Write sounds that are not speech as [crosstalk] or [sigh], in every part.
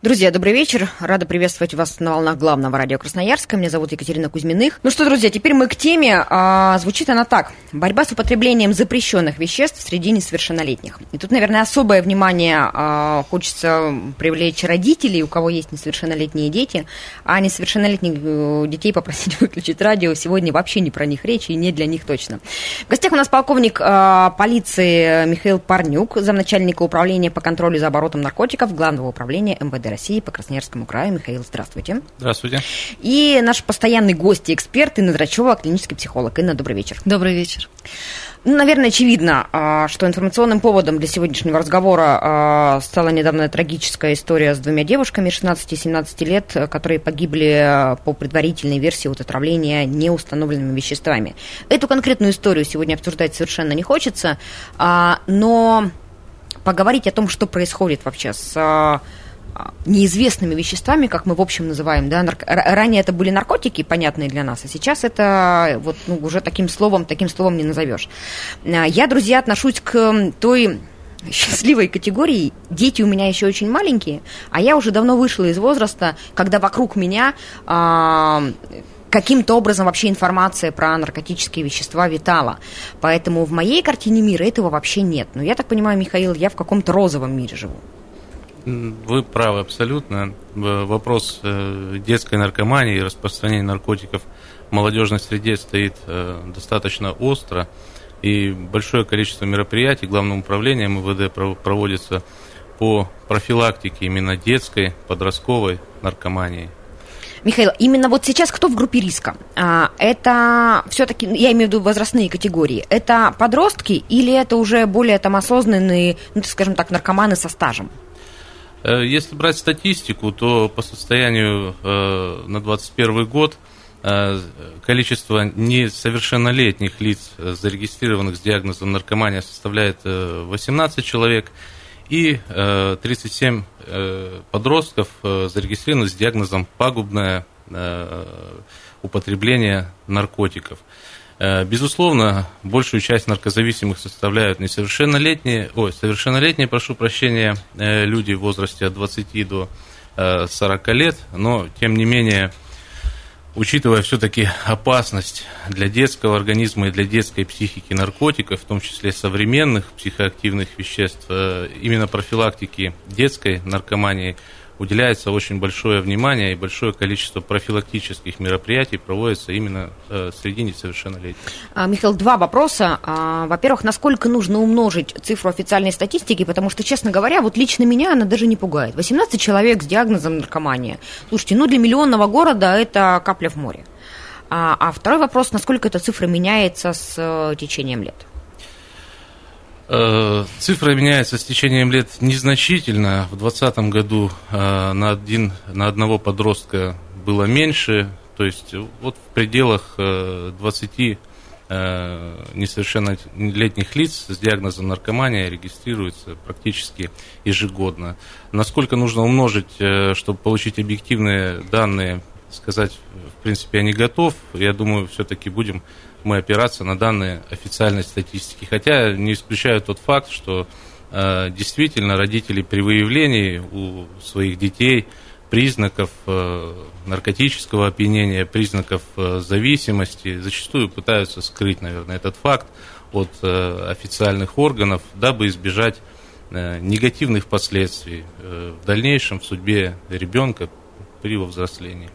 Друзья, добрый вечер. Рада приветствовать вас на волнах главного радио Красноярска. Меня зовут Екатерина Кузьминых. Ну что, друзья, теперь мы к теме. А, звучит она так. Борьба с употреблением запрещенных веществ среди несовершеннолетних. И тут, наверное, особое внимание а, хочется привлечь родителей, у кого есть несовершеннолетние дети, а несовершеннолетних э, детей попросить [laughs] выключить радио. Сегодня вообще не про них речь и не для них точно. В гостях у нас полковник а, полиции Михаил Парнюк, замначальника управления по контролю за оборотом наркотиков Главного управления МВД России по Красноярскому краю. Михаил, здравствуйте. Здравствуйте. И наш постоянный гость и эксперт Инна Драчева, клинический психолог. Инна, добрый вечер. Добрый вечер. Ну, наверное, очевидно, а, что информационным поводом для сегодняшнего разговора а, стала недавно трагическая история с двумя девушками 16 и 17 лет, которые погибли а, по предварительной версии от отравления неустановленными веществами. Эту конкретную историю сегодня обсуждать совершенно не хочется, но поговорить о том, что происходит вообще с неизвестными веществами, как мы в общем называем, да, нарк... ранее это были наркотики, понятные для нас, а сейчас это вот ну, уже таким словом, таким словом не назовешь. А, я, друзья, отношусь к той счастливой категории. Дети у меня еще очень маленькие, а я уже давно вышла из возраста, когда вокруг меня а, каким-то образом вообще информация про наркотические вещества витала. Поэтому в моей картине мира этого вообще нет. Но я так понимаю, Михаил, я в каком-то розовом мире живу. Вы правы абсолютно. Вопрос э, детской наркомании и распространения наркотиков в молодежной среде стоит э, достаточно остро. И большое количество мероприятий Главным управлением МВД проводится по профилактике именно детской, подростковой наркомании. Михаил, именно вот сейчас кто в группе риска? А, это все-таки, я имею в виду возрастные категории, это подростки или это уже более там осознанные, ну, скажем так, наркоманы со стажем? Э, если брать статистику, то по состоянию э, на 2021 год э, количество несовершеннолетних лиц, зарегистрированных с диагнозом наркомания, составляет 18 человек, и 37 подростков зарегистрированы с диагнозом пагубное употребление наркотиков. Э, безусловно, большую часть наркозависимых составляют несовершеннолетние, ой, совершеннолетние, прошу прощения, э, люди в возрасте от 20 до 40 э, лет, но, тем не менее, учитывая все-таки опасность для детского организма и для детской психики наркотиков, в том числе современных психоактивных веществ, именно профилактики детской наркомании – уделяется очень большое внимание и большое количество профилактических мероприятий проводится именно э, среди несовершеннолетних. А, Михаил, два вопроса. А, во-первых, насколько нужно умножить цифру официальной статистики, потому что, честно говоря, вот лично меня она даже не пугает. 18 человек с диагнозом наркомания. Слушайте, ну для миллионного города это капля в море. А, а второй вопрос, насколько эта цифра меняется с э, течением лет? Э, цифра меняется с течением лет незначительно. В 2020 году э, на, один, на одного подростка было меньше, то есть вот в пределах 20 э, несовершеннолетних лиц с диагнозом наркомания регистрируется практически ежегодно. Насколько нужно умножить, чтобы получить объективные данные, сказать, в принципе, я не готов. Я думаю, все-таки будем мы опираться на данные официальной статистики. Хотя не исключаю тот факт, что э, действительно родители при выявлении у своих детей признаков э, наркотического опьянения, признаков э, зависимости зачастую пытаются скрыть, наверное, этот факт от э, официальных органов, дабы избежать э, негативных последствий э, в дальнейшем в судьбе ребенка при его взрослении.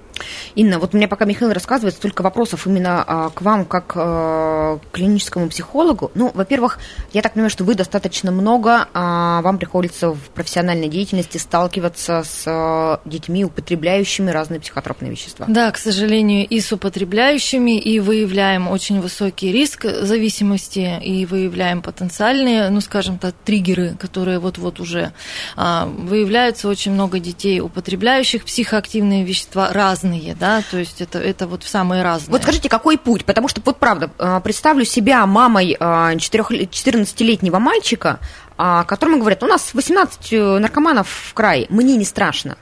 Инна, вот у меня пока Михаил рассказывает, столько вопросов именно а, к вам, как а, клиническому психологу. Ну, во-первых, я так понимаю, что вы достаточно много, а, вам приходится в профессиональной деятельности сталкиваться с а, детьми, употребляющими разные психотропные вещества. Да, к сожалению, и с употребляющими, и выявляем очень высокий риск зависимости, и выявляем потенциальные, ну, скажем так, триггеры, которые вот-вот уже а, выявляются очень много детей, употребляющих психоактивные вещества, раз разные, да, то есть это, это вот самые разные. Вот скажите, какой путь? Потому что, вот правда, э, представлю себя мамой 14-летнего мальчика, а, которому говорят, у нас 18 наркоманов в крае, мне не страшно.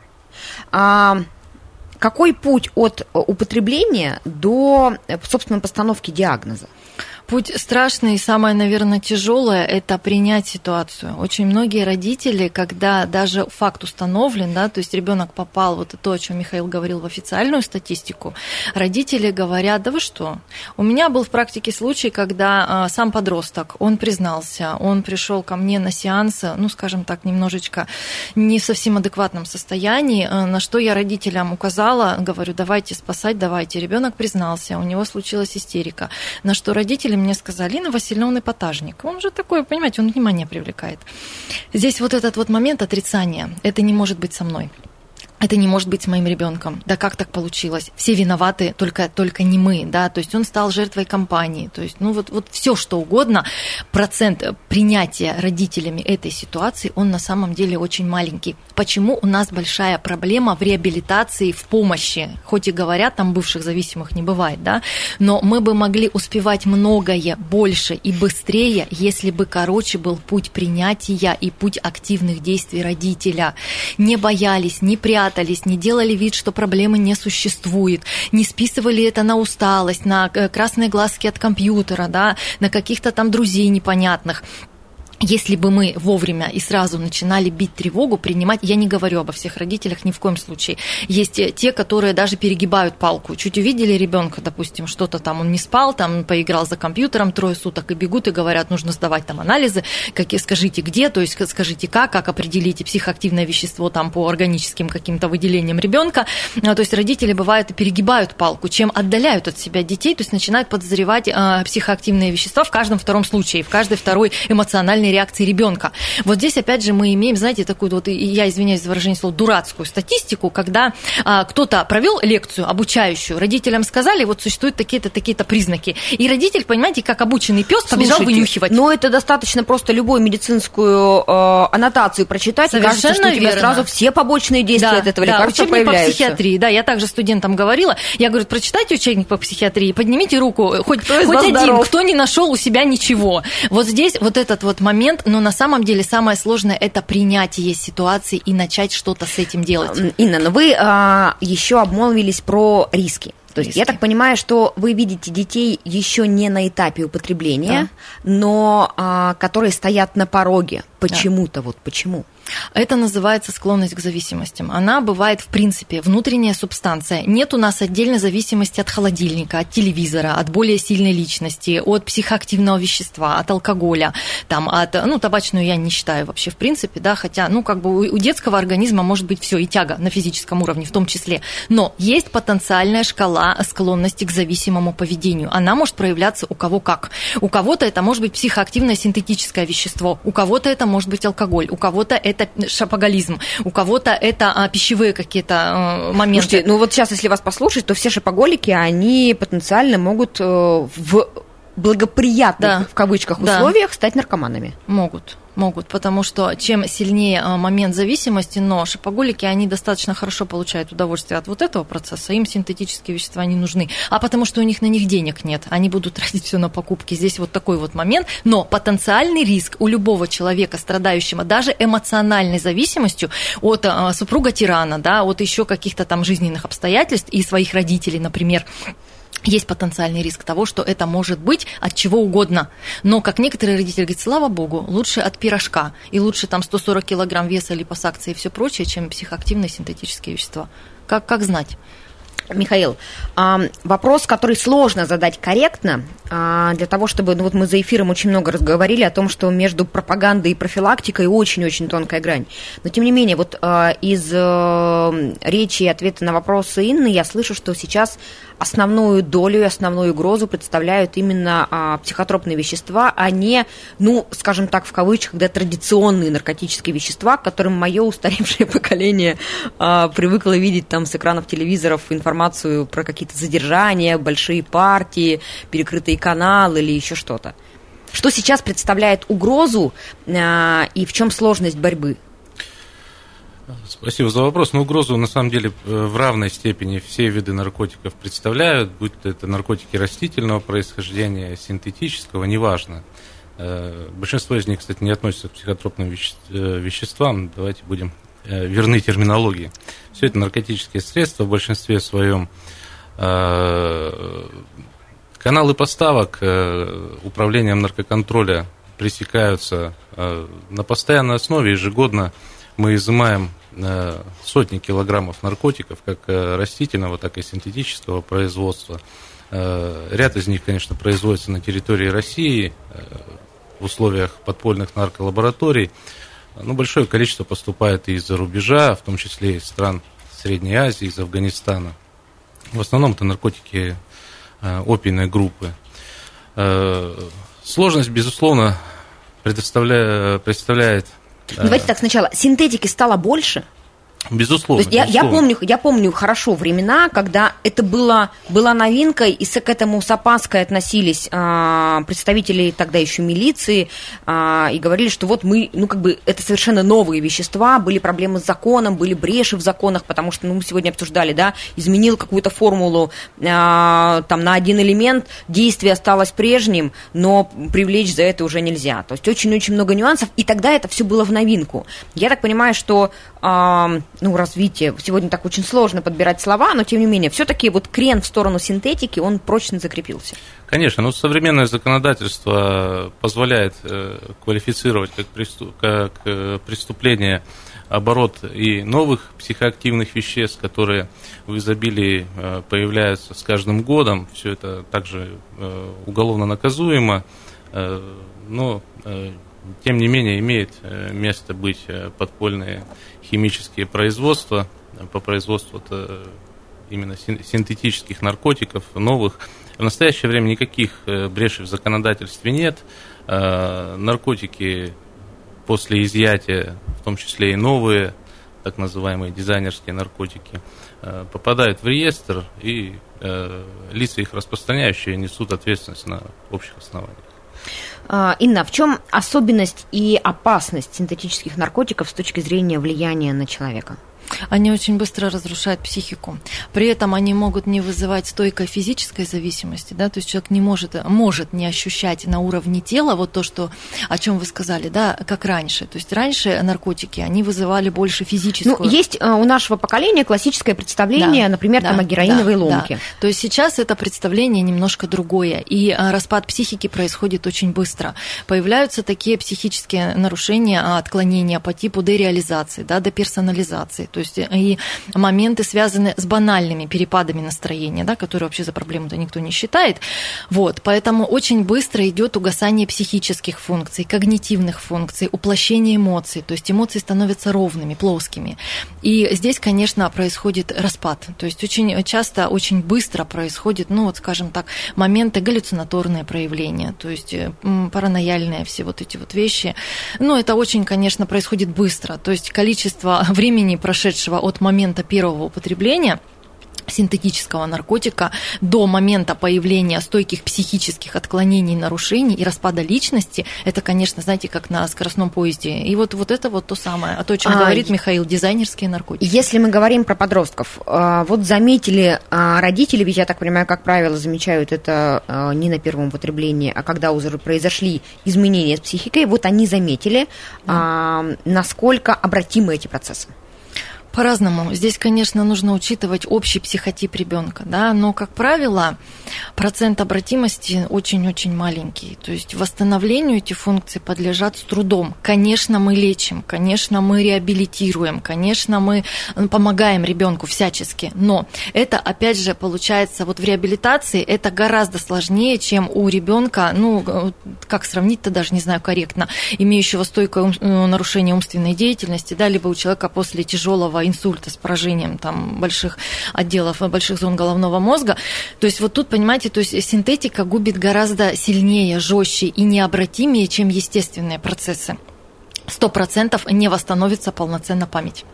А, какой путь от употребления до, собственно, постановки диагноза? Путь страшный и самое, наверное, тяжелое – это принять ситуацию. Очень многие родители, когда даже факт установлен, да, то есть ребенок попал, вот то, о чем Михаил говорил, в официальную статистику, родители говорят, да вы что? У меня был в практике случай, когда а, сам подросток, он признался, он пришел ко мне на сеанс, ну, скажем так, немножечко не в совсем адекватном состоянии, а, на что я родителям указала, говорю, давайте спасать, давайте. Ребенок признался, у него случилась истерика, на что родители мне сказали, Инна Васильевна, он эпатажник. Он же такой, понимаете, он внимание привлекает. Здесь вот этот вот момент отрицания, это не может быть со мной это не может быть с моим ребенком. Да как так получилось? Все виноваты, только, только не мы, да, то есть он стал жертвой компании, то есть, ну вот, вот все что угодно, процент принятия родителями этой ситуации, он на самом деле очень маленький. Почему у нас большая проблема в реабилитации, в помощи? Хоть и говорят, там бывших зависимых не бывает, да, но мы бы могли успевать многое больше и быстрее, если бы короче был путь принятия и путь активных действий родителя. Не боялись, не прятались, прятались, не делали вид, что проблемы не существует, не списывали это на усталость, на э, красные глазки от компьютера, да, на каких-то там друзей непонятных если бы мы вовремя и сразу начинали бить тревогу, принимать, я не говорю обо всех родителях ни в коем случае, есть те, которые даже перегибают палку, чуть увидели ребенка, допустим, что-то там он не спал, там поиграл за компьютером трое суток и бегут и говорят, нужно сдавать там анализы, какие, скажите где, то есть скажите как, как определите психоактивное вещество там по органическим каким-то выделениям ребенка, а, то есть родители бывают и перегибают палку, чем отдаляют от себя детей, то есть начинают подозревать а, психоактивные вещества в каждом втором случае, в каждой второй эмоциональной реакции ребенка. Вот здесь, опять же, мы имеем, знаете, такую вот, я извиняюсь за выражение слова, дурацкую статистику, когда а, кто-то провел лекцию обучающую, родителям сказали, вот существуют такие-то, такие-то признаки. И родитель, понимаете, как обученный пес побежал Слушайте, вынюхивать. Но это достаточно просто любую медицинскую э, аннотацию прочитать, Совершенно и кажется, что у тебя сразу все побочные действия да, от этого да, лекарства учебник появляются. по психиатрии, да, я также студентам говорила, я говорю, прочитайте учебник по психиатрии, поднимите руку, хоть, кто хоть один, здоров? кто не нашел у себя ничего. Вот здесь вот этот вот момент момент, но на самом деле самое сложное это принятие ситуации и начать что-то с этим делать. Инна, но вы а, еще обмолвились про риски. То есть я так понимаю, что вы видите детей еще не на этапе употребления, да. но а, которые стоят на пороге. Почему-то да. вот почему? Это называется склонность к зависимостям. Она бывает, в принципе, внутренняя субстанция. Нет у нас отдельной зависимости от холодильника, от телевизора, от более сильной личности, от психоактивного вещества, от алкоголя, там, от, ну, табачную я не считаю вообще, в принципе, да, хотя, ну, как бы у детского организма может быть все, и тяга на физическом уровне в том числе. Но есть потенциальная шкала склонности к зависимому поведению. Она может проявляться у кого как. У кого-то это может быть психоактивное синтетическое вещество, у кого-то это может быть алкоголь, у кого-то это это шапоголизм, у кого-то это а, пищевые какие-то а, моменты. Слушайте, ну вот сейчас, если вас послушать, то все шапоголики, они потенциально могут э, в благоприятных, да. в кавычках, условиях да. стать наркоманами. Могут могут, потому что чем сильнее а, момент зависимости, но шопоголики, они достаточно хорошо получают удовольствие от вот этого процесса, им синтетические вещества не нужны, а потому что у них на них денег нет, они будут [laughs] тратить все на покупки. Здесь вот такой вот момент, но потенциальный риск у любого человека, страдающего даже эмоциональной зависимостью от а, супруга тирана, да, от еще каких-то там жизненных обстоятельств и своих родителей, например, есть потенциальный риск того, что это может быть от чего угодно. Но, как некоторые родители говорят, слава богу, лучше от пирожка и лучше там 140 килограмм веса, липосакции и все прочее, чем психоактивные синтетические вещества. Как, как знать? Михаил, вопрос, который сложно задать корректно, а, для того, чтобы, ну вот мы за эфиром очень много разговорили о том, что между пропагандой и профилактикой очень-очень тонкая грань. Но тем не менее, вот а, из э, речи и ответа на вопросы Инны я слышу, что сейчас основную долю и основную угрозу представляют именно а, психотропные вещества, а не, ну, скажем так, в кавычках, да, традиционные наркотические вещества, к которым мое устаревшее [laughs] поколение а, привыкло видеть там с экранов телевизоров информацию про какие-то задержания, большие партии, перекрытые каналы или еще что-то. Что сейчас представляет угрозу а, и в чем сложность борьбы? Спасибо за вопрос. Ну, угрозу на самом деле э, в равной степени все виды наркотиков представляют, будь то это наркотики растительного происхождения, синтетического, неважно. Э, большинство из них, кстати, не относятся к психотропным э, веществам. Давайте будем верны терминологии. Все это наркотические средства в большинстве своем. Каналы поставок управлением наркоконтроля пресекаются на постоянной основе ежегодно мы изымаем э, сотни килограммов наркотиков, как э, растительного, так и синтетического производства. Э, ряд из них, конечно, производится на территории России в условиях подпольных нарколабораторий. Но большое количество поступает и из-за рубежа, в том числе из стран Средней Азии, из Афганистана. В основном это наркотики опийной группы. Сложность, безусловно, представляет Давайте так сначала. Синтетики стало больше? Безусловно. То есть безусловно. Я, я, помню, я помню хорошо времена, когда это было, была новинкой, и к этому с опаской относились а, представители тогда еще милиции, а, и говорили, что вот мы, ну как бы, это совершенно новые вещества, были проблемы с законом, были бреши в законах, потому что, ну, мы сегодня обсуждали, да, изменил какую-то формулу а, там на один элемент, действие осталось прежним, но привлечь за это уже нельзя. То есть очень-очень много нюансов, и тогда это все было в новинку. Я так понимаю, что ну, развитие. Сегодня так очень сложно подбирать слова, но тем не менее, все-таки вот крен в сторону синтетики, он прочно закрепился. Конечно, но современное законодательство позволяет э, квалифицировать как, преступ, как э, преступление оборот и новых психоактивных веществ, которые в изобилии э, появляются с каждым годом. Все это также уголовно наказуемо, но тем не менее имеет место быть подпольные химические производства по производству э, именно синтетических наркотиков, новых. В настоящее время никаких э, брешей в законодательстве нет. Э, наркотики после изъятия, в том числе и новые, так называемые дизайнерские наркотики, попадают в реестр, и лица их распространяющие несут ответственность на общих основаниях. А, Инна, в чем особенность и опасность синтетических наркотиков с точки зрения влияния на человека? Они очень быстро разрушают психику. При этом они могут не вызывать стойкой физической зависимости, да, то есть человек не может, может не ощущать на уровне тела вот то, что, о чем вы сказали, да, как раньше. То есть раньше наркотики, они вызывали больше физическую... Ну, есть э, у нашего поколения классическое представление, да, например, да, там о героиновой да, ломке. Да. То есть сейчас это представление немножко другое, и э, распад психики происходит очень быстро. Появляются такие психические нарушения, отклонения по типу дереализации, да, деперсонализации. То есть и моменты, связанные с банальными перепадами настроения, да, которые вообще за проблему-то никто не считает. Вот, поэтому очень быстро идет угасание психических функций, когнитивных функций, уплощение эмоций, то есть эмоции становятся ровными, плоскими. И здесь, конечно, происходит распад. То есть очень часто, очень быстро происходит, ну вот, скажем так, моменты галлюцинаторные проявления, то есть паранояльные все вот эти вот вещи. Ну, это очень, конечно, происходит быстро. То есть количество [laughs] времени, прошедшего прошедшего от момента первого употребления синтетического наркотика до момента появления стойких психических отклонений, нарушений и распада личности, это, конечно, знаете, как на скоростном поезде. И вот, вот это вот то самое, а то, о чем а, говорит Михаил, дизайнерские наркотики. Если мы говорим про подростков, а, вот заметили а, родители, ведь я так понимаю, как правило, замечают это а, не на первом употреблении, а когда уже произошли изменения с психикой, вот они заметили, да. насколько обратимы эти процессы. По-разному. Здесь, конечно, нужно учитывать общий психотип ребенка, да, но, как правило, процент обратимости очень-очень маленький. То есть восстановлению эти функции подлежат с трудом. Конечно, мы лечим, конечно, мы реабилитируем, конечно, мы помогаем ребенку всячески, но это, опять же, получается, вот в реабилитации это гораздо сложнее, чем у ребенка, ну, как сравнить-то даже не знаю корректно, имеющего стойкое нарушение умственной деятельности, да, либо у человека после тяжелого инсульта с поражением там, больших отделов, больших зон головного мозга. То есть вот тут, понимаете, то есть синтетика губит гораздо сильнее, жестче и необратимее, чем естественные процессы 100% не восстановится полноценно память.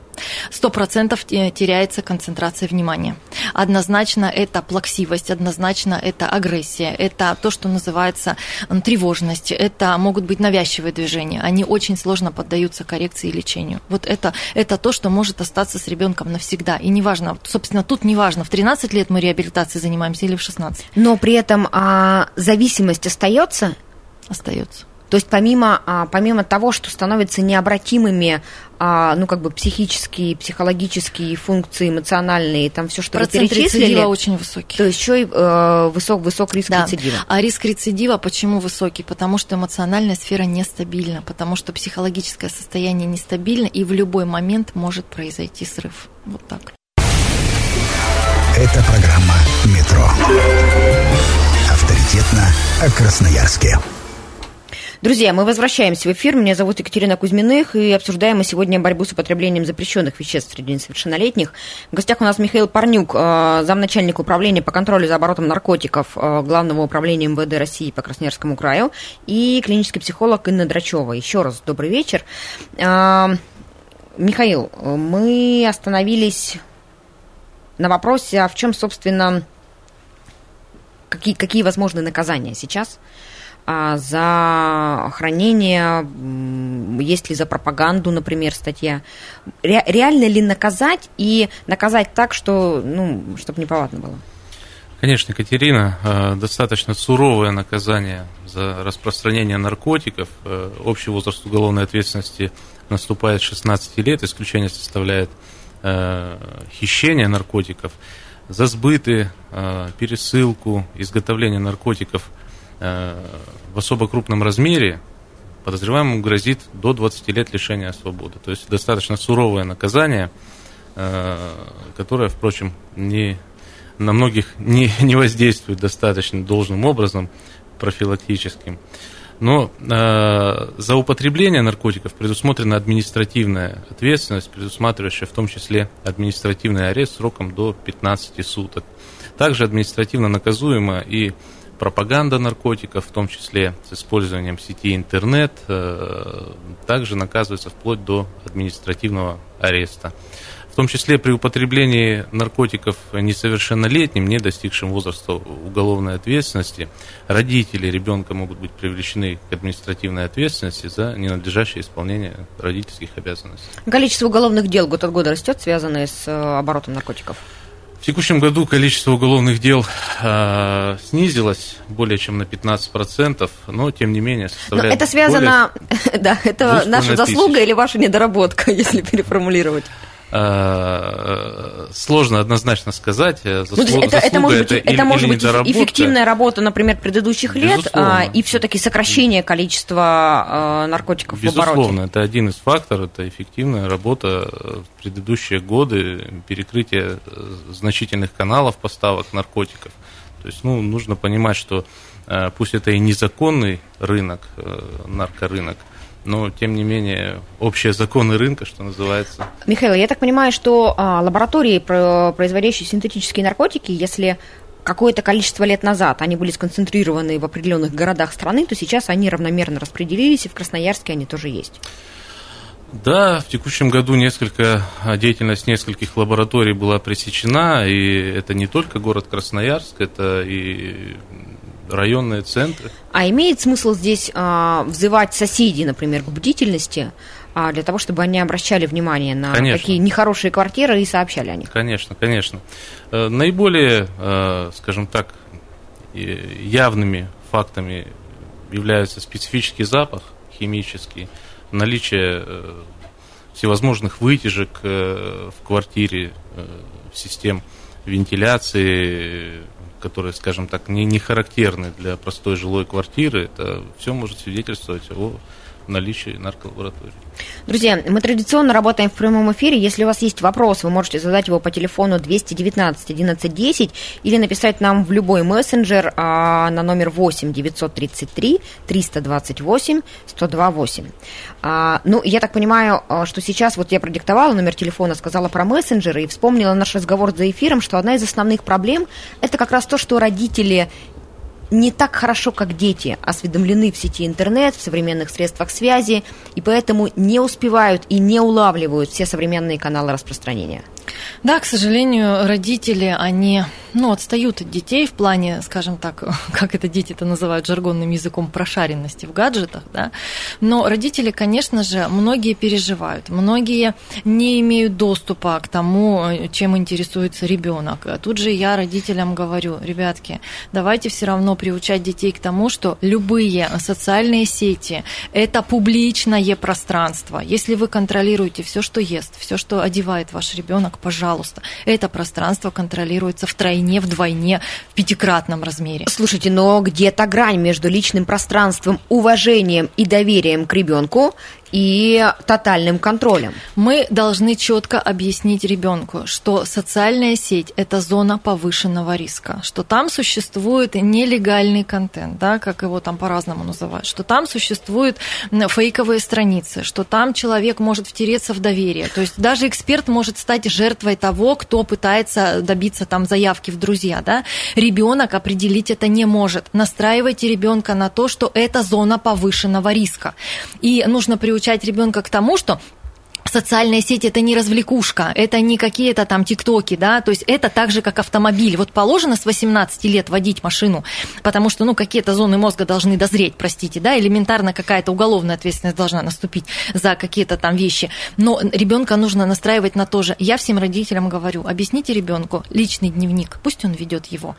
Сто процентов теряется концентрация внимания. Однозначно это плаксивость, однозначно это агрессия, это то, что называется тревожность, это могут быть навязчивые движения. Они очень сложно поддаются коррекции и лечению. Вот это, это то, что может остаться с ребенком навсегда. И неважно, собственно, тут неважно, в 13 лет мы реабилитацией занимаемся или в 16. Но при этом а, зависимость остается? Остается. То есть помимо, а, помимо того, что становятся необратимыми, а, ну, как бы психические, психологические функции, эмоциональные, там все, что Процент вы перечислили. рецидива очень высокий. То есть еще и э, высок, высок риск да. рецидива. А риск рецидива почему высокий? Потому что эмоциональная сфера нестабильна, потому что психологическое состояние нестабильно, и в любой момент может произойти срыв. Вот так. Это программа «Метро». Авторитетно о Красноярске. Друзья, мы возвращаемся в эфир. Меня зовут Екатерина Кузьминых, и обсуждаем мы сегодня борьбу с употреблением запрещенных веществ среди несовершеннолетних. В гостях у нас Михаил Парнюк, э, замначальник управления по контролю за оборотом наркотиков э, Главного управления МВД России по Красноярскому краю, и клинический психолог Инна Драчева. Еще раз добрый вечер. Э, Михаил, мы остановились на вопросе, а в чем, собственно, какие, какие возможны наказания сейчас – за хранение, есть ли за пропаганду, например, статья. Ре, реально ли наказать и наказать так, что, ну, чтобы неповадно было? Конечно, Екатерина, э, достаточно суровое наказание за распространение наркотиков. Э, общий возраст уголовной ответственности наступает 16 лет, исключение составляет э, хищение наркотиков. За сбыты, пересылку, изготовление наркотиков – в особо крупном размере подозреваемому грозит до 20 лет лишения свободы. То есть достаточно суровое наказание, э, которое, впрочем, не, на многих [laughs] не, не воздействует достаточно должным образом, профилактическим. Но э, за употребление наркотиков предусмотрена административная ответственность, предусматривающая в том числе административный арест сроком до 15 суток. Также административно наказуемо и пропаганда наркотиков, в том числе с использованием сети интернет, э, также наказывается вплоть до административного ареста. В том числе при употреблении наркотиков несовершеннолетним, не достигшим возраста уголовной ответственности, родители ребенка могут быть привлечены к административной ответственности за ненадлежащее исполнение родительских обязанностей. Количество уголовных дел год от года растет, связанные с э, оборотом наркотиков? В текущем году количество уголовных дел э, снизилось более чем на 15%, но тем не менее составляет но Это связано, [laughs] да, это наша заслуга или ваша недоработка, [laughs] если переформулировать? Э, сложно однозначно сказать. Э, заслуг, ну, это, это может быть, это, это может быть эффективная работа, например, предыдущих лет, а, и все-таки сокращение количества а, наркотиков Безусловно, в обороте. это один из факторов, это эффективная работа в предыдущие годы, перекрытие значительных каналов поставок наркотиков. То есть, ну, нужно понимать, что пусть это и незаконный рынок, наркорынок, но, тем не менее, общие законы рынка, что называется. Михаил, я так понимаю, что а, лаборатории, производящие синтетические наркотики, если какое-то количество лет назад они были сконцентрированы в определенных городах страны, то сейчас они равномерно распределились, и в Красноярске они тоже есть. Да, в текущем году несколько, деятельность нескольких лабораторий была пресечена, и это не только город Красноярск, это и районные центры. А имеет смысл здесь а, взывать соседей, например, к бдительности, а, для того, чтобы они обращали внимание на конечно. такие нехорошие квартиры и сообщали о них? Конечно, конечно. Э, наиболее, э, скажем так, явными фактами являются специфический запах химический, наличие э, всевозможных вытяжек в квартире, систем вентиляции, которые, скажем так, не, не характерны для простой жилой квартиры, это все может свидетельствовать о наличии нарколаборатории. Друзья, мы традиционно работаем в прямом эфире. Если у вас есть вопрос, вы можете задать его по телефону 219 1110 или написать нам в любой мессенджер а, на номер 8 933 328 1028. А, ну, я так понимаю, а, что сейчас вот я продиктовала номер телефона, сказала про мессенджеры и вспомнила наш разговор за эфиром, что одна из основных проблем – это как раз то, что родители не так хорошо, как дети, осведомлены в сети интернет, в современных средствах связи, и поэтому не успевают и не улавливают все современные каналы распространения. Да, к сожалению, родители, они ну, отстают от детей в плане, скажем так, [laughs] как это дети это называют жаргонным языком, прошаренности в гаджетах, да. Но родители, конечно же, многие переживают, многие не имеют доступа к тому, чем интересуется ребенок. Тут же я родителям говорю, ребятки, давайте все равно приучать детей к тому, что любые социальные сети – это публичное пространство. Если вы контролируете все, что ест, все, что одевает ваш ребенок, пожалуйста, это пространство контролируется втройне, вдвойне, в пятикратном размере. Слушайте, но где-то грань между личным пространством, уважением и доверием к ребенку и тотальным контролем. Мы должны четко объяснить ребенку, что социальная сеть – это зона повышенного риска, что там существует нелегальный контент, да, как его там по-разному называют, что там существуют фейковые страницы, что там человек может втереться в доверие. То есть даже эксперт может стать жертвой того, кто пытается добиться там заявки в друзья. Да? Ребенок определить это не может. Настраивайте ребенка на то, что это зона повышенного риска. И нужно приучить приучать ребенка к тому, что социальная сеть это не развлекушка, это не какие-то там тиктоки, да, то есть это так же, как автомобиль. Вот положено с 18 лет водить машину, потому что, ну, какие-то зоны мозга должны дозреть, простите, да, элементарно какая-то уголовная ответственность должна наступить за какие-то там вещи. Но ребенка нужно настраивать на то же. Я всем родителям говорю, объясните ребенку личный дневник, пусть он ведет его,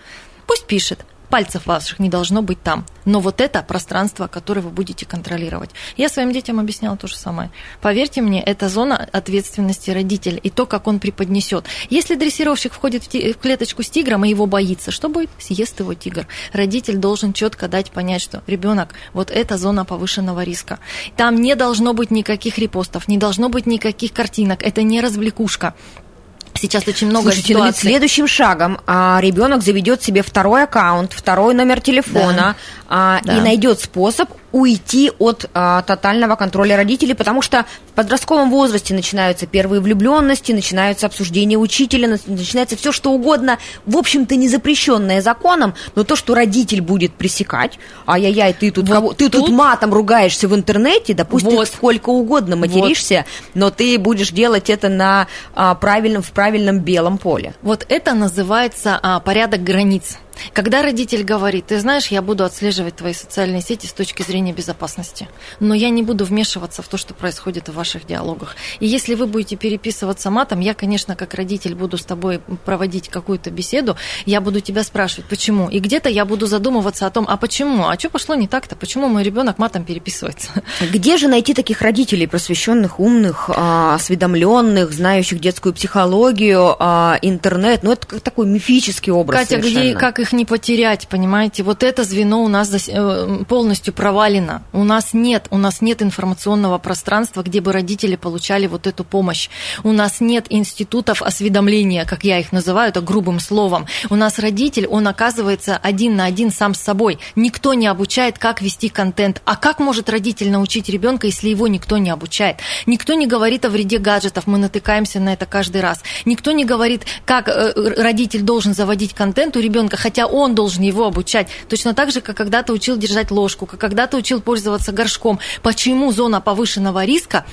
пусть пишет, пальцев ваших не должно быть там. Но вот это пространство, которое вы будете контролировать. Я своим детям объясняла то же самое. Поверьте мне, это зона ответственности родителя и то, как он преподнесет. Если дрессировщик входит в, клеточку с тигром и его боится, что будет? Съест его тигр. Родитель должен четко дать понять, что ребенок, вот это зона повышенного риска. Там не должно быть никаких репостов, не должно быть никаких картинок. Это не развлекушка. Сейчас очень много Слушайте, ну ситуаций. ведь следующим шагом а, ребенок заведет себе второй аккаунт, второй номер телефона Да. а, Да. и найдет способ уйти от а, тотального контроля родителей, потому что в подростковом возрасте начинаются первые влюбленности, начинаются обсуждения учителя, на- начинается все что угодно, в общем-то не запрещенное законом, но то, что родитель будет пресекать, ай-яй-яй, ты тут, Вот кого- ты тут тут- матом ругаешься в интернете, да пусть Вот. сколько угодно материшься, но ты будешь делать это на а, правильном, в правильном белом поле. Вот это называется а, порядок границ. Когда родитель говорит, ты знаешь, я буду отслеживать твои социальные сети с точки зрения безопасности, но я не буду вмешиваться в то, что происходит в ваших диалогах. И если вы будете переписываться матом, я, конечно, как родитель буду с тобой проводить какую-то беседу, я буду тебя спрашивать, почему. И где-то я буду задумываться о том, а почему, а что пошло не так-то, почему мой ребенок матом переписывается. [laughs] Где же найти таких родителей, просвещенных, умных, а, осведомленных, знающих детскую психологию, а, интернет? Ну, это такой мифический образ Катя, где, как их не потерять, понимаете? Вот это звено у нас э, полностью провалено. У нас нет, у нас нет информационного пространства, где бы родители получали вот эту помощь. У нас нет институтов осведомления, как я их называю, это грубым словом. У нас родитель, он оказывается один на один сам с собой. Никто не обучает, как вести контент. А как может родитель научить ребенка, если его никто не обучает? Никто не говорит о вреде гаджетов, мы натыкаемся на это каждый раз. Никто не говорит, как э, родитель должен заводить контент у ребенка, хотя он должен его обучать. Точно так же, как когда-то учил держать ложку, как когда-то учил пользоваться горшком. Почему зона повышенного риска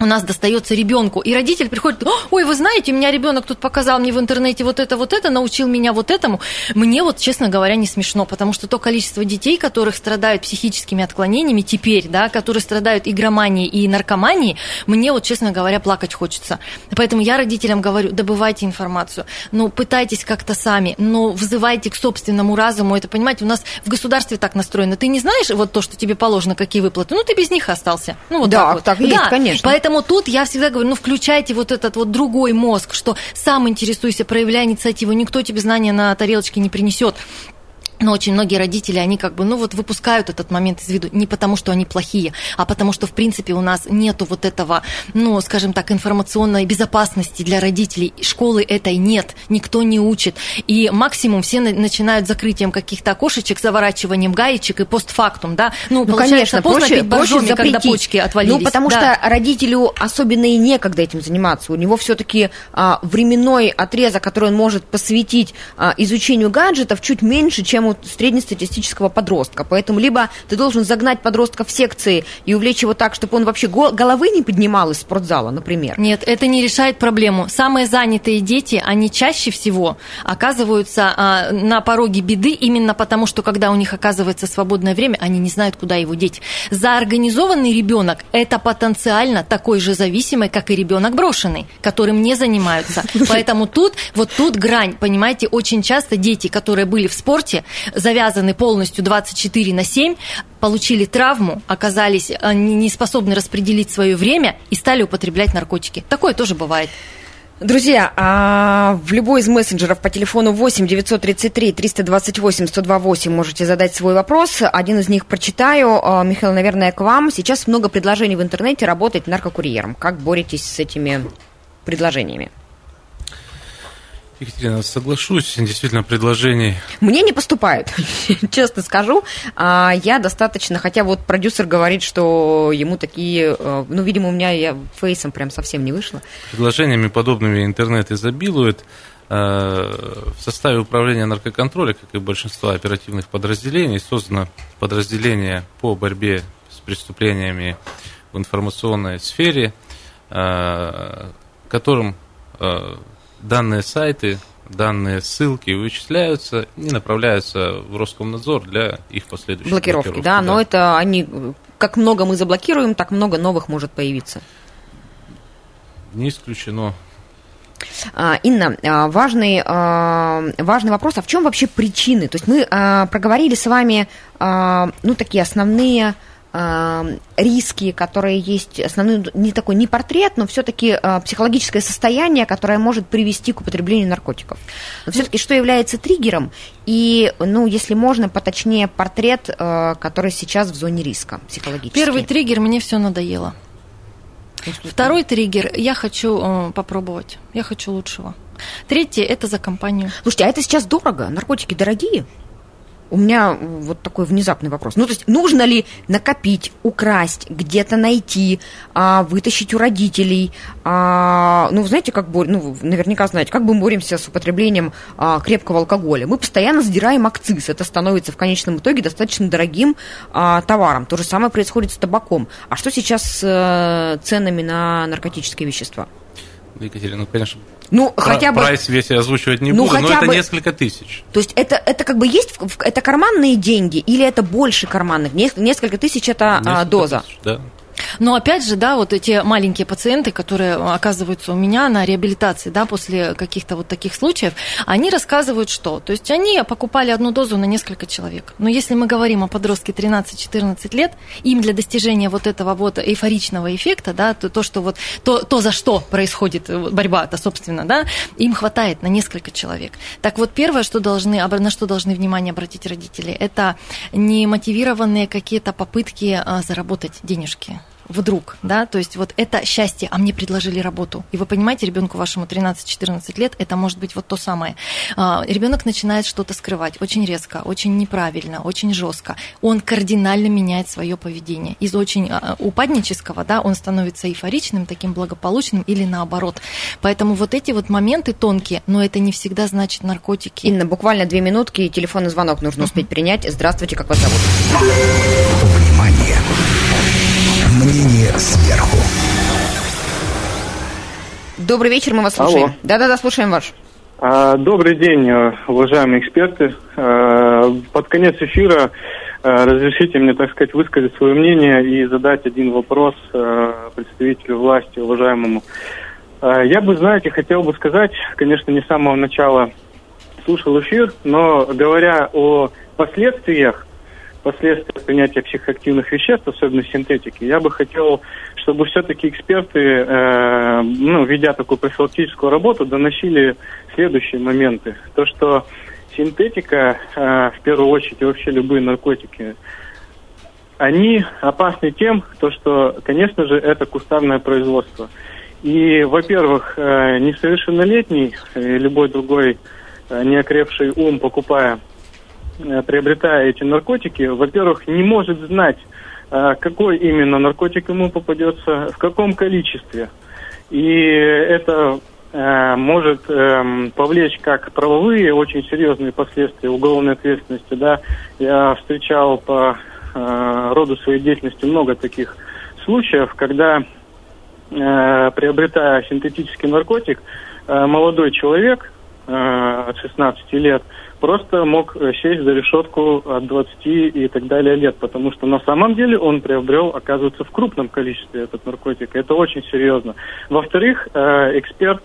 у нас достается ребенку, и родитель приходит, «О, ой, вы знаете, у меня ребенок тут показал мне в интернете вот это, вот это, научил меня вот этому. Мне вот, честно говоря, не смешно, потому что то количество детей, которых страдают психическими отклонениями теперь, да, которые страдают игроманией и наркоманией, мне вот, честно говоря, плакать хочется. Поэтому я родителям говорю, добывайте информацию, ну, пытайтесь как-то сами, но взывайте к собственному разуму. Это, понимаете, у нас в государстве так настроено. Ты не знаешь вот то, что тебе положено, какие выплаты, ну, ты без них остался. Ну, вот Да, так, вот. так есть, Да, конечно. Поэтому тут я всегда говорю, ну, включайте вот этот вот другой мозг, что сам интересуйся, проявляй инициативу, никто тебе знания на тарелочке не принесет. Но очень многие родители, они как бы, ну вот выпускают этот момент из виду не потому, что они плохие, а потому что, в принципе, у нас нету вот этого, ну, скажем так, информационной безопасности для родителей. Школы этой нет, никто не учит. И максимум все на- начинают закрытием каких-то окошечек, заворачиванием гаечек и постфактум, да. Ну, Ну, конечно, поздно проще, пить проще боржоми, когда запретить. почки отвалились. Ну, потому Да. что родителю особенно и некогда этим заниматься. У него все-таки временной отрезок, который он может посвятить а, изучению гаджетов, чуть меньше, чем у ну, среднестатистического подростка. Поэтому либо ты должен загнать подростка в секции и увлечь его так, чтобы он вообще головы не поднимал из спортзала, например. Нет, это не решает проблему. Самые занятые дети, они чаще всего оказываются а, на пороге беды именно потому, что когда у них оказывается свободное время, они не знают, куда его деть. Заорганизованный ребенок – это потенциально такой же зависимый, как и ребенок брошенный, которым не занимаются. [laughs] Поэтому тут, вот тут грань, понимаете, очень часто дети, которые были в спорте, завязаны полностью 24 на 7, получили травму, оказались э, не способны распределить свое время и стали употреблять наркотики. Такое тоже бывает. Друзья, а в любой из мессенджеров по телефону 8 933 328 128 можете задать свой вопрос. Один из них прочитаю. А, Михаил, наверное, к вам. Сейчас много предложений в интернете работать наркокурьером. Как боретесь с этими предложениями? Екатерина, соглашусь, действительно, предложений... Мне не поступают, [laughs] честно скажу. А, я достаточно, хотя вот продюсер говорит, что ему такие... Э, ну, видимо, у меня я фейсом прям совсем не вышло. Предложениями подобными интернет изобилует. Э, в составе управления наркоконтроля, как и большинство оперативных подразделений, создано подразделение по борьбе с преступлениями в информационной сфере, э, которым данные сайты, данные ссылки вычисляются и направляются в Роскомнадзор для их последующей блокировки. блокировки да, да, но это они, как много мы заблокируем, так много новых может появиться. Не исключено. А, Инна, а, важный, а, важный вопрос, а в чем вообще причины? То есть мы проговорили с вами, ну, такие основные риски, которые есть, основной не такой не портрет, но все-таки э, психологическое состояние, которое может привести к употреблению наркотиков. Но все-таки что является триггером? И, ну, если можно, поточнее портрет, э, который сейчас в зоне риска психологически. Первый триггер мне все надоело. Второй триггер я хочу э, попробовать, я хочу лучшего. Третий это за компанию. Слушайте, а это сейчас дорого? Наркотики дорогие? У меня вот такой внезапный вопрос. Ну, то есть нужно ли накопить, украсть, где-то найти, а, вытащить у родителей? А, ну, знаете, как бор... ну, наверняка знаете, как мы боремся с употреблением а, крепкого алкоголя? Мы постоянно сдираем акциз. Это становится в конечном итоге достаточно дорогим а, товаром. То же самое происходит с табаком. А что сейчас с а, ценами на наркотические вещества? Екатерина, ну, конечно, ну, Про, хотя бы... Прайс весь я озвучивать не ну, буду, но это бы... несколько тысяч. То есть это, это как бы есть, это карманные деньги или это больше карманных? Несколько тысяч это несколько а, доза? Тысяч, да. Но опять же, да, вот эти маленькие пациенты, которые оказываются у меня на реабилитации, да, после каких-то вот таких случаев, они рассказывают, что, то есть они покупали одну дозу на несколько человек. Но если мы говорим о подростке 13-14 лет, им для достижения вот этого вот эйфоричного эффекта, да, то, то что вот, то, то, за что происходит борьба-то, собственно, да, им хватает на несколько человек. Так вот, первое, что должны, на что должны внимание обратить родители, это немотивированные какие-то попытки а, заработать денежки вдруг, да, то есть вот это счастье, а мне предложили работу. И вы понимаете, ребенку вашему 13-14 лет, это может быть вот то самое. А, ребенок начинает что-то скрывать очень резко, очень неправильно, очень жестко. Он кардинально меняет свое поведение. Из очень а, упаднического, да, он становится эйфоричным, таким благополучным или наоборот. Поэтому вот эти вот моменты тонкие, но это не всегда значит наркотики. Инна, буквально две минутки, телефонный звонок нужно успеть принять. Здравствуйте, как вас зовут? Внимание! Мнение сверху. Добрый вечер, мы вас слушаем. Да-да-да, слушаем ваш. А, добрый день, э, уважаемые эксперты. А, под конец эфира а, разрешите мне, так сказать, высказать свое мнение и задать один вопрос представителю власти, уважаемому. Я бы, знаете, хотел бы сказать, конечно, не с самого начала слушал эфир, но говоря о последствиях последствия принятия психоактивных веществ, особенно синтетики, я бы хотел, чтобы все-таки эксперты, э, ну, ведя такую профилактическую работу, доносили следующие моменты. То, что синтетика, э, в первую очередь, и вообще любые наркотики, они опасны тем, то, что, конечно же, это кустарное производство. И, во-первых, э, несовершеннолетний, любой другой э, неокрепший ум, покупая Э, приобретая эти наркотики, во-первых, не может знать, э, какой именно наркотик ему попадется, в каком количестве. И это э, может э, повлечь как правовые очень серьезные последствия уголовной ответственности. Да, я встречал по э, роду своей деятельности много таких случаев, когда э, приобретая синтетический наркотик, э, молодой человек э, от 16 лет просто мог э, сесть за решетку от 20 и так далее лет, потому что на самом деле он приобрел, оказывается, в крупном количестве этот наркотик. Это очень серьезно. Во-вторых, э, эксперт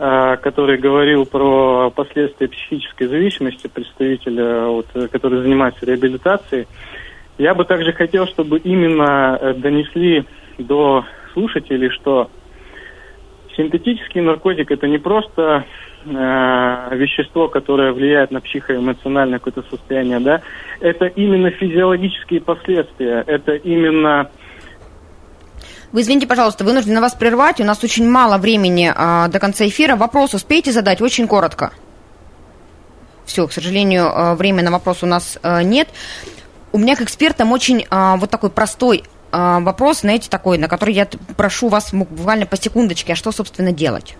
э, который говорил про последствия психической зависимости представителя, вот, который занимается реабилитацией. Я бы также хотел, чтобы именно донесли до слушателей, что синтетический наркотик это не просто э, вещество, которое влияет на психоэмоциональное какое-то состояние, да, это именно физиологические последствия, это именно вы извините, пожалуйста, вынуждены вас прервать. У нас очень мало времени а, до конца эфира. Вопрос успейте задать очень коротко. Все, к сожалению, а, времени на вопрос у нас а, нет. У меня к экспертам очень а, вот такой простой вопрос, знаете, такой, на который я прошу вас буквально по секундочке, а что, собственно, делать?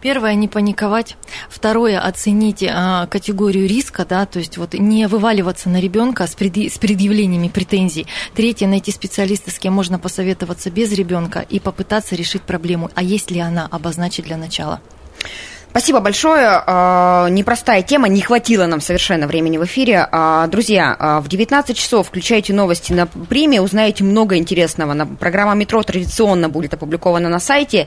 Первое, не паниковать. Второе, оценить а, категорию риска, да, то есть вот не вываливаться на ребенка с, пред, с предъявлениями претензий. Третье, найти специалиста, с кем можно посоветоваться без ребенка и попытаться решить проблему. А есть ли она, обозначить для начала. Спасибо большое. А, непростая тема, не хватило нам совершенно времени в эфире. А, друзья, а, в 19 часов включайте новости на премии, узнаете много интересного. Программа «Метро» традиционно будет опубликована на сайте.